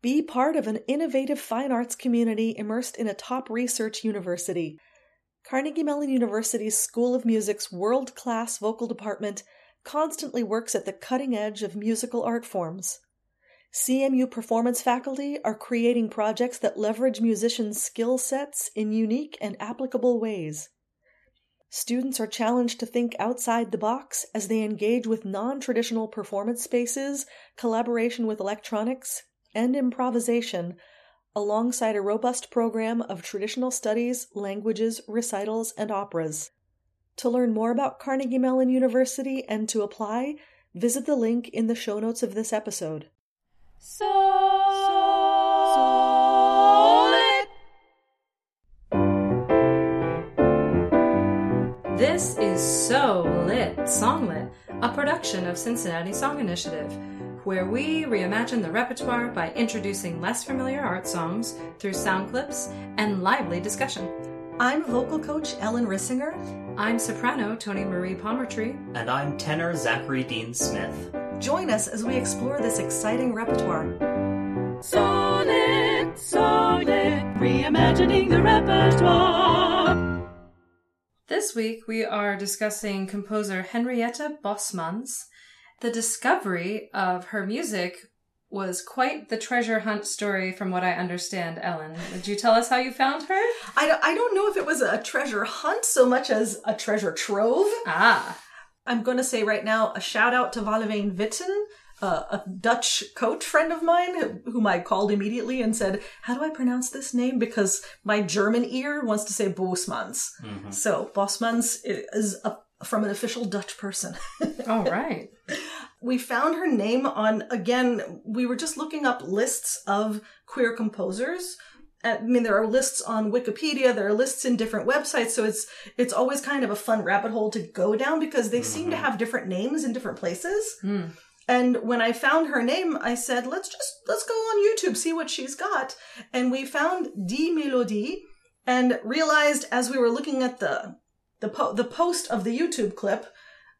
Be part of an innovative fine arts community immersed in a top research university. Carnegie Mellon University's School of Music's world class vocal department constantly works at the cutting edge of musical art forms. CMU performance faculty are creating projects that leverage musicians' skill sets in unique and applicable ways. Students are challenged to think outside the box as they engage with non traditional performance spaces, collaboration with electronics, and improvisation alongside a robust program of traditional studies, languages, recitals, and operas. To learn more about Carnegie Mellon University and to apply, visit the link in the show notes of this episode. Solid. This is So Lit Songlit, a production of Cincinnati Song Initiative where we reimagine the repertoire by introducing less familiar art songs through sound clips and lively discussion. I'm vocal coach Ellen Rissinger. I'm soprano Toni Marie Palmertree. And I'm tenor Zachary Dean Smith. Join us as we explore this exciting repertoire. Solid, solid, reimagining the repertoire. This week we are discussing composer Henrietta Bosmans the discovery of her music was quite the treasure hunt story from what I understand, Ellen. Would you tell us how you found her? I don't, I don't know if it was a treasure hunt so much as a treasure trove. Ah. I'm going to say right now a shout out to Valeveen Witten, uh, a Dutch coach friend of mine whom I called immediately and said, How do I pronounce this name? Because my German ear wants to say Bosmans. Mm-hmm. So Bosmans is a from an official Dutch person. All right. We found her name on, again, we were just looking up lists of queer composers. I mean, there are lists on Wikipedia, there are lists in different websites, so it's it's always kind of a fun rabbit hole to go down because they mm-hmm. seem to mm-hmm. have different names in different places. Mm. And when I found her name, I said, let's just let's go on YouTube, see what she's got. And we found Dix Mélodies and realized as we were looking at the the po- the post of the YouTube clip,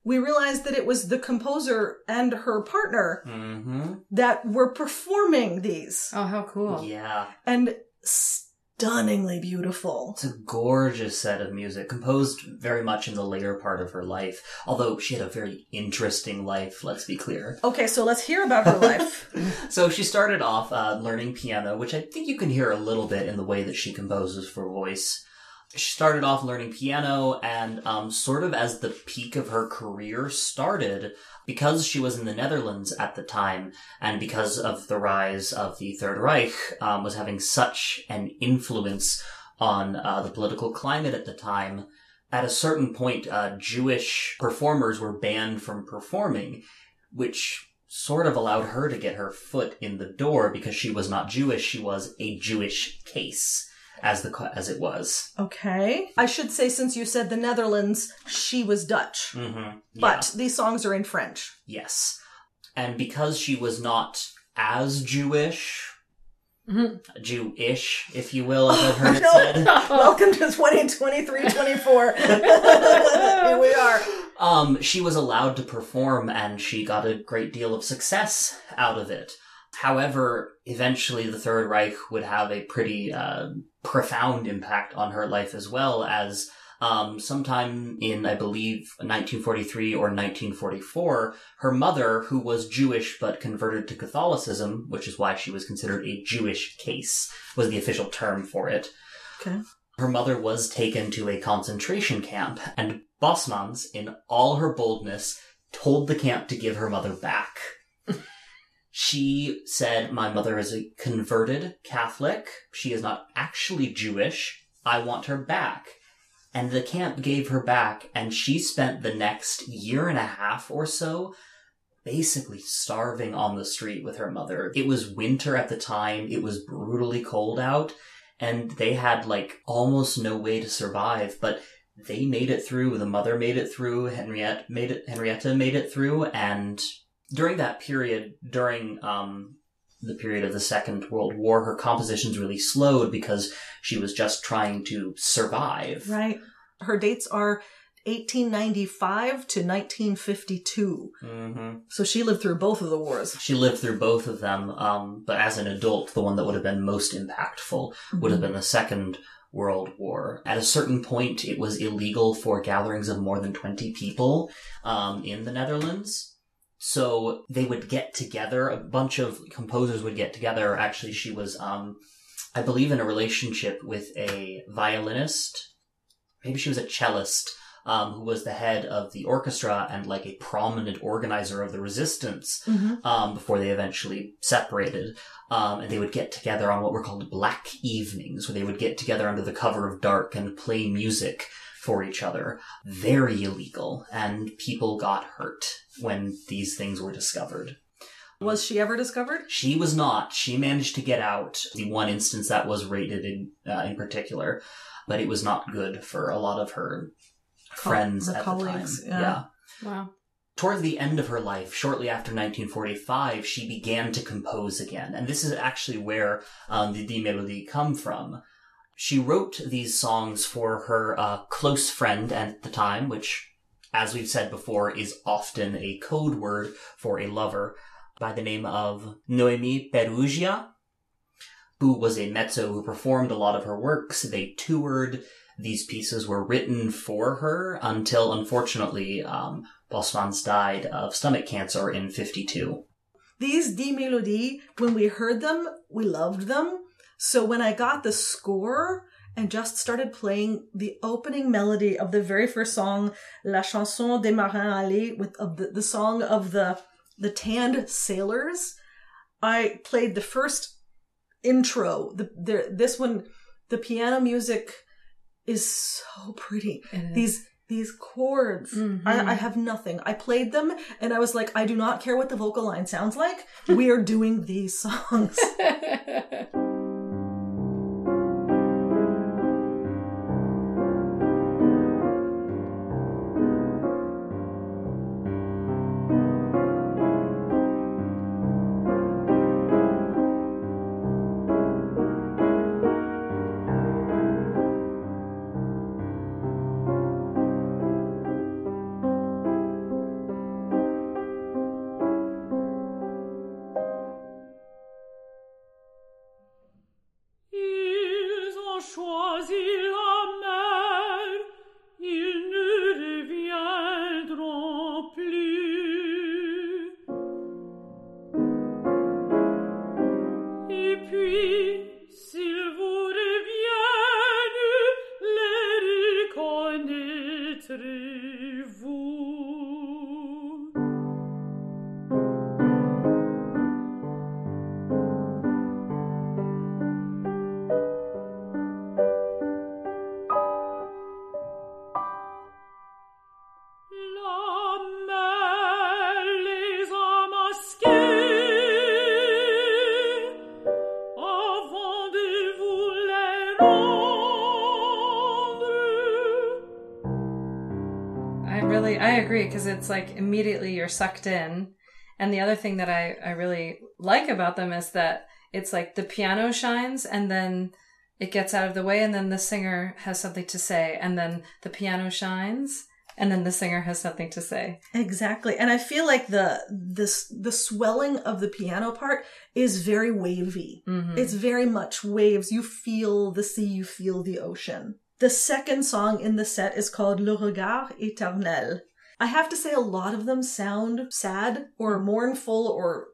we realized that it was the composer and her partner mm-hmm. that were performing these. Oh, how cool! Yeah, and stunningly beautiful. It's a gorgeous set of music, composed very much in the later part of her life. Although she had a very interesting life, let's be clear. Okay, so let's hear about her life. so she started off uh, learning piano, which I think you can hear a little bit in the way that she composes for voice she started off learning piano and um, sort of as the peak of her career started because she was in the netherlands at the time and because of the rise of the third reich um, was having such an influence on uh, the political climate at the time at a certain point uh, jewish performers were banned from performing which sort of allowed her to get her foot in the door because she was not jewish she was a jewish case as the as it was. Okay. I should say, since you said the Netherlands, she was Dutch. Mm-hmm. Yeah. But these songs are in French. Yes. And because she was not as Jewish, mm-hmm. Jewish, if you will, as I've heard it said. Welcome to 2023 24. Here we are. Um, she was allowed to perform and she got a great deal of success out of it. However, eventually the Third Reich would have a pretty uh, profound impact on her life as well as um, sometime in, I believe, 1943 or 1944, her mother, who was Jewish but converted to Catholicism, which is why she was considered a Jewish case, was the official term for it. Okay. Her mother was taken to a concentration camp, and Bosmans, in all her boldness, told the camp to give her mother back. She said, My mother is a converted Catholic. She is not actually Jewish. I want her back. And the camp gave her back, and she spent the next year and a half or so basically starving on the street with her mother. It was winter at the time, it was brutally cold out, and they had like almost no way to survive, but they made it through. The mother made it through, Henriette made it Henrietta made it through, and during that period, during um, the period of the Second World War, her compositions really slowed because she was just trying to survive. Right. Her dates are 1895 to 1952. hmm So she lived through both of the wars. She lived through both of them, um, but as an adult, the one that would have been most impactful would have been the Second World War. At a certain point, it was illegal for gatherings of more than 20 people um, in the Netherlands. So they would get together, a bunch of composers would get together. Actually, she was, um, I believe, in a relationship with a violinist. Maybe she was a cellist. Um, who was the head of the orchestra and like a prominent organizer of the resistance Mhm. um, before they eventually separated. Um, and they would get together on what were called black evenings, where they would get together under the cover of dark and play music for each other. Very illegal, and people got hurt when these things were discovered. Was she ever discovered? She was not. She managed to get out. The one instance that was rated in uh, in particular, but it was not good for a lot of her Co- friends her at colleagues, the time. yeah. Wow. Towards the end of her life, shortly after 1945, she began to compose again. And this is actually where um, the Dix Mélodies come from. She wrote these songs for her uh, close friend at the time, which, as we've said before, is often a code word for a lover, by the name of Noémie Perugia, who was a mezzo who performed a lot of her works. They toured. These pieces were written for her until, unfortunately, um, Bosmans died of stomach cancer in 52. These Dix Mélodies, when we heard them, we loved them. So when I got the score and just started playing the opening melody of the very first song, La Chanson des Marins Halés, with of the, the song of the the tanned sailors, I played the first intro. The, the this one, the piano music is so pretty. It is. These these chords. Mhm. I, I have nothing. I played them and I was like, I do not care what the vocal line sounds like. We are doing these songs. it's like immediately you're sucked in. And the other thing that I, I really like about them is that it's like the piano shines and then it gets out of the way and then the singer has something to say and then the piano shines and then the singer has something to say. exactly. And I feel like the this the swelling of the piano part is very wavy. Mhm. It's very much waves. You feel the sea, you feel the ocean. The second song in the set is called Le Regard Éternel. I have to say, a lot of them sound sad or mournful or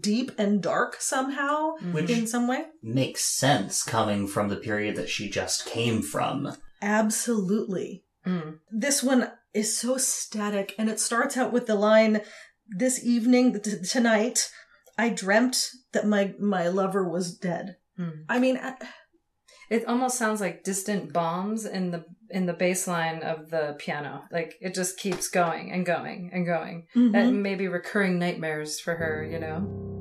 deep and dark somehow Which in some way. makes sense coming from the period that she just came from. Absolutely. Mm. This one is so static and it starts out with the line this evening t- tonight I dreamt that my my lover was dead. Mm. I mean I- It almost sounds like distant bombs in the in the bass line of the piano. Like it just keeps going and going and going. Mhm. And maybe recurring nightmares for her, you know.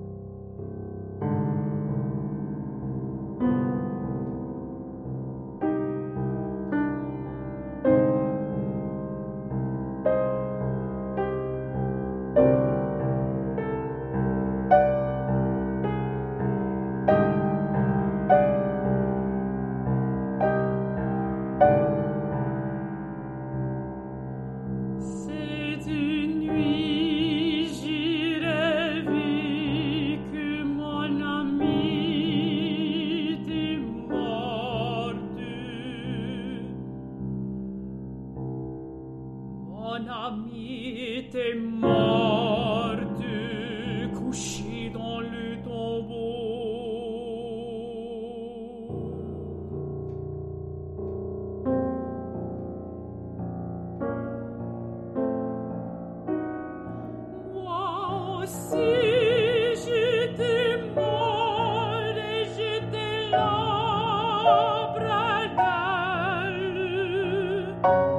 thank you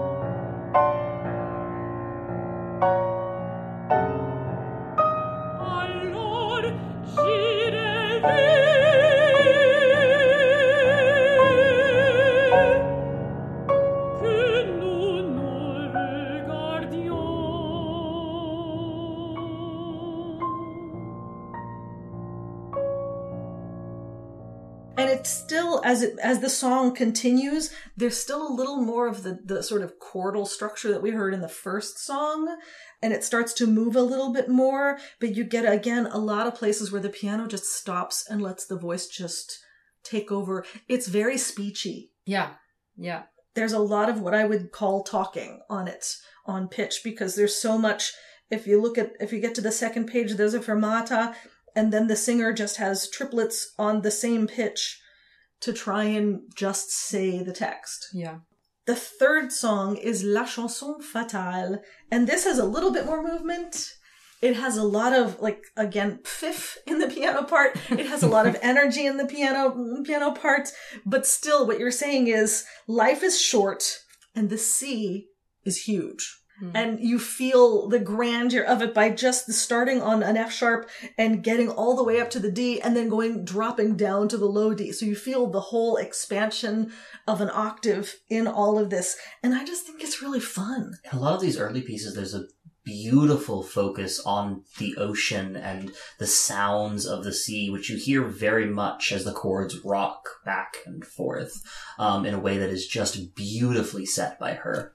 as it as the song continues there's still a little more of the the sort of chordal structure that we heard in the first song and it starts to move a little bit more but you get again a lot of places where the piano just stops and lets the voice just take over it's very speechy Yeah. Yeah. there's a lot of what I would call talking on it on pitch because there's so much. If you look at, if you get to the second page, there's a fermata, and then the singer just has triplets on the same pitch to try and just say the text. Yeah. The third song is La Chanson Fatale, and this has a little bit more movement. It has a lot of like again pfiff in the piano part. It has a lot of energy in the piano piano part, but still what you're saying is life is short and the sea is huge. Hmm. And you feel the grandeur of it by just starting on an F sharp and getting all the way up to the D and then going dropping down to the low D. So you feel the whole expansion of an octave in all of this. And I just think it's really fun. In a lot of these early pieces, there's a beautiful focus on the ocean and the sounds of the sea, which you hear very much as the chords rock back and forth um, in a way that is just beautifully set by her.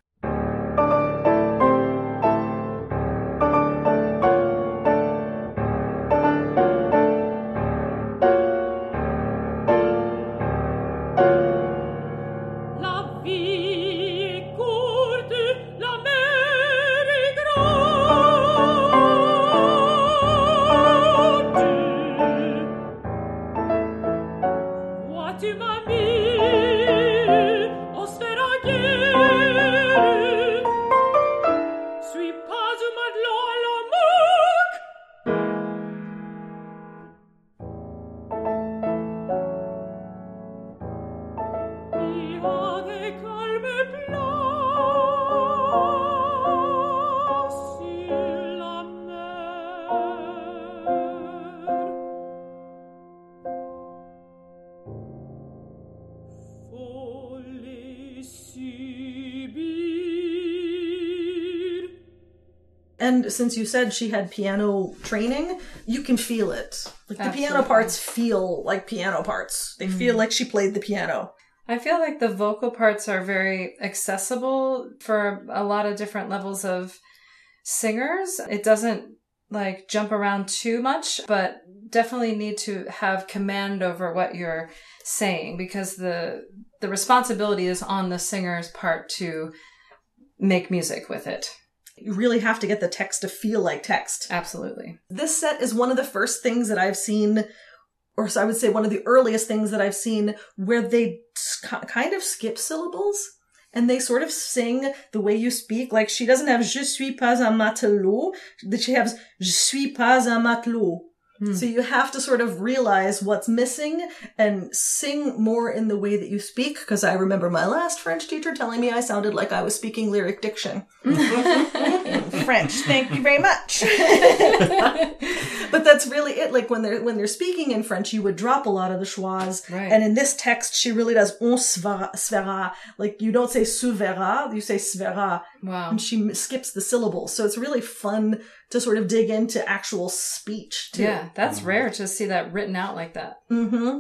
And since you said she had piano training, you can feel it. Like the piano parts feel like piano parts. They mm. feel like she played the piano. I feel like the vocal parts are very accessible for a lot of different levels of singers. It doesn't like jump around too much, but definitely need to have command over what you're saying because the the responsibility is on the singer's part to make music with it. You really have to get the text to feel like text. Absolutely. This set is one of the first things that I've seen, or so I would say one of the earliest things that I've seen where they kind of skip syllables and they sort of sing the way you speak. Like she doesn't have je suis pas un matelot, that she has je suis pas un matelot. Hmm. So you have to sort of realize what's missing and sing more in the way that you speak. Because I remember my last French teacher telling me I sounded like I was speaking lyric diction French. Thank you very much. but that's really it. Like when they're when they're speaking in French, you would drop a lot of the schwas. Right. And in this text, she really does on se verra- Like you don't say se verra, you say se verra, Wow. and she skips the syllables. So it's really fun to sort of dig into actual speech too. Yeah, that's rare to see that written out like that. hmm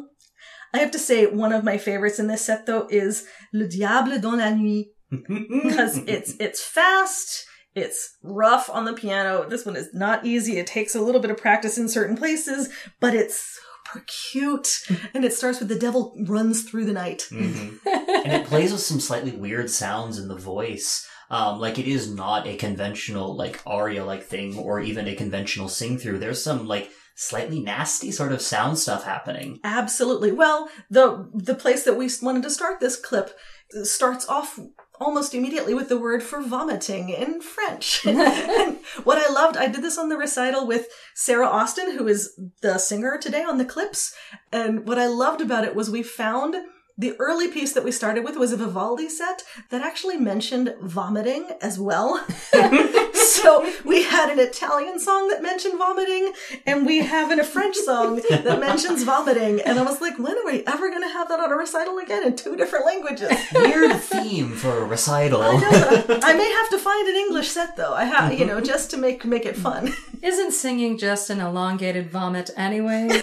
I have to say, one of my favorites in this set though is Le Diable dans la Nuit because it's it's fast, it's rough on the piano. This one is not easy. It takes a little bit of practice in certain places, but it's super cute. And it starts with the devil runs through the night. Mhm. and it plays with some slightly weird sounds in the voice. Um, like it is not a conventional like aria like thing or even a conventional sing through. There's some like slightly nasty sort of sound stuff happening. Absolutely. Well, the the place that we wanted to start this clip starts off almost immediately with the word for vomiting in French. and what I loved, I did this on the recital with Sarah Austin, who is the singer today on the clips. And what I loved about it was we found the early piece that we started with was a Vivaldi set that actually mentioned vomiting as well. so we had an Italian song that mentioned vomiting, and we have in a French song that mentions vomiting. And I was like, when are we ever going to have that on a recital again in two different languages? Weird theme for a recital. I know, but I may have to find an English set though. I have, you know, mm-hmm. just to make make it fun. Isn't singing just an elongated vomit anyway?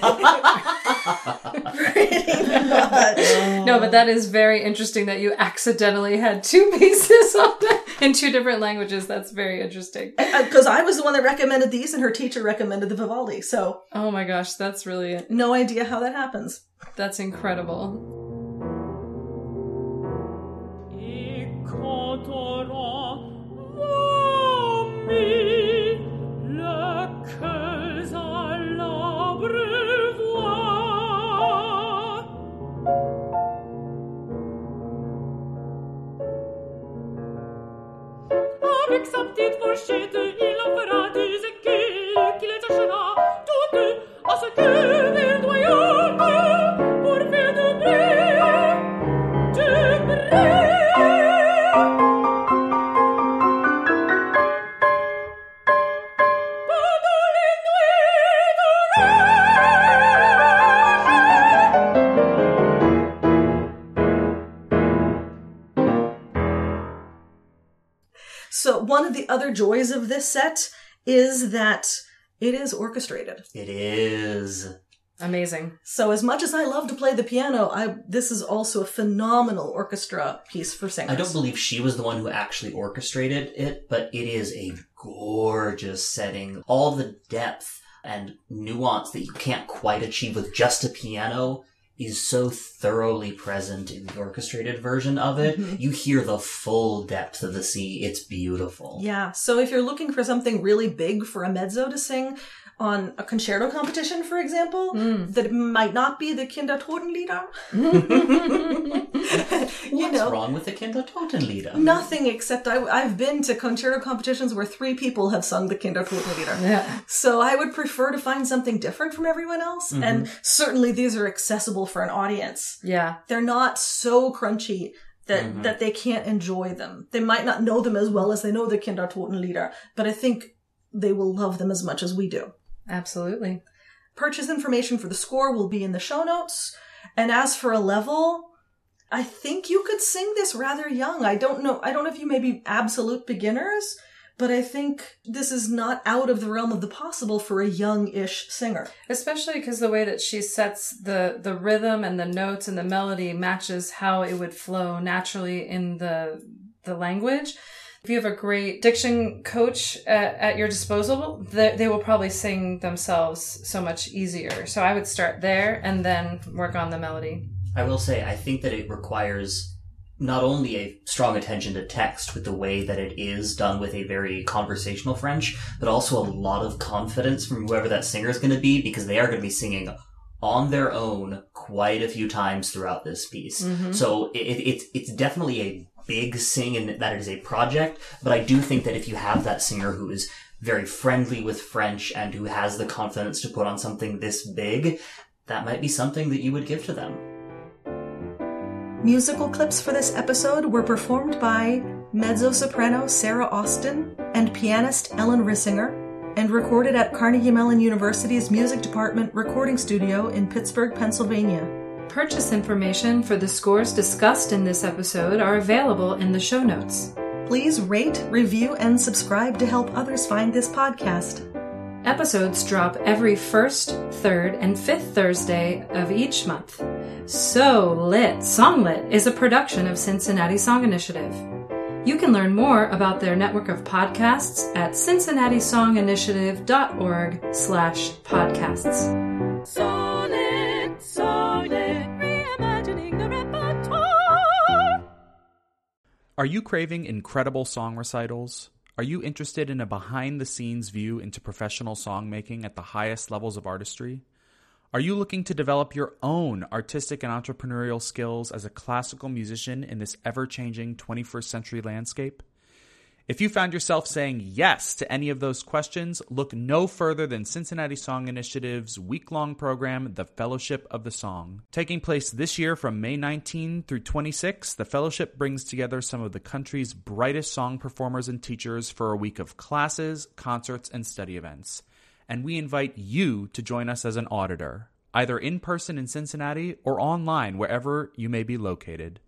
Pretty much. No, but that is very interesting that you accidentally had two pieces on that in two different languages. That's very interesting. Uh, because I was the one that recommended these, and her teacher recommended the Vivaldi. So Oh my gosh, that's really no idea how that happens. that's incredible. Exakt dit hvor skyter ilden. Other joys of this set is that it is orchestrated. It is. Amazing. So as much as I love to play the piano, I this is also a phenomenal orchestra piece for singers. I don't believe she was the one who actually orchestrated it, but it is a gorgeous setting. All the depth and nuance that you can't quite achieve with just a piano is so thoroughly present in the orchestrated version of it. Mm-hmm. You hear the full depth of the sea. It's beautiful. Yeah. So if you're looking for something really big for a mezzo to sing on a concerto competition, for example, mm. that might not be the Kindertotenlieder. know, wrong with the Kindertotenlieder? nothing except I, I've been to concerto competitions where three people have sung the Kindertotenlieder. Yeah. So I would prefer to find something different from everyone else. Mm-hmm. And certainly these are accessible for an audience. Yeah. They're not so crunchy that, mm-hmm. that they can't enjoy them. They might not know them as well as they know the Kindertotenlieder, but I think they will love them as much as we do. Absolutely. Purchase information for the score will be in the show notes. And as for a level, I think you could sing this rather young. I don't know. I don't know if you may be absolute beginners, but I think this is not out of the realm of the possible for a young-ish singer. Especially because the way that she sets the the rhythm and the notes and the melody matches how it would flow naturally in the the language. If you have a great diction coach at, at your disposal, they, they will probably sing themselves so much easier. So I would start there and then work on the melody. I will say, I think that it requires not only a strong attention to text with the way that it is done with a very conversational French, but also a lot of confidence from whoever that singer is going to be because they are going to be singing on their own quite a few times throughout this piece. Mm-hmm. So it, it, it's it's definitely a big sing in that it is a project, but I do think that if you have that singer who is very friendly with French and who has the confidence to put on something this big, that might be something that you would give to them. Musical clips for this episode were performed by mezzo soprano Sarah Austin and pianist Ellen Rissinger, and recorded at Carnegie Mellon University's Music Department recording studio in Pittsburgh, Pennsylvania. Purchase information for the scores discussed in this episode are available in the show notes. Please rate, review, and subscribe to help others find this podcast. Episodes drop every first, third, and fifth Thursday of each month. So Lit Songlit is a production of Cincinnati Song Initiative. You can learn more about their network of podcasts at cincinnatiSongInitiative.org slash podcasts. Sonnet, sonnet, reimagining the repertoire. Are you craving incredible song recitals? Are you interested in a behind the scenes view into professional songmaking at the highest levels of artistry? Are you looking to develop your own artistic and entrepreneurial skills as a classical musician in this ever changing 21st century landscape? If you found yourself saying yes to any of those questions, look no further than Cincinnati Song Initiative's week long program, The Fellowship of the Song. Taking place this year from May 19 through 26, the fellowship brings together some of the country's brightest song performers and teachers for a week of classes, concerts, and study events. And we invite you to join us as an auditor, either in person in Cincinnati or online wherever you may be located.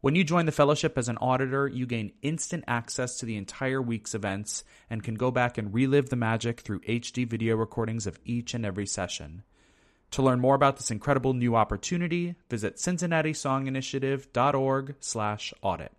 When you join the fellowship as an auditor, you gain instant access to the entire week's events and can go back and relive the magic through HD video recordings of each and every session. To learn more about this incredible new opportunity, visit cincinnatisonginitiative.org/audit.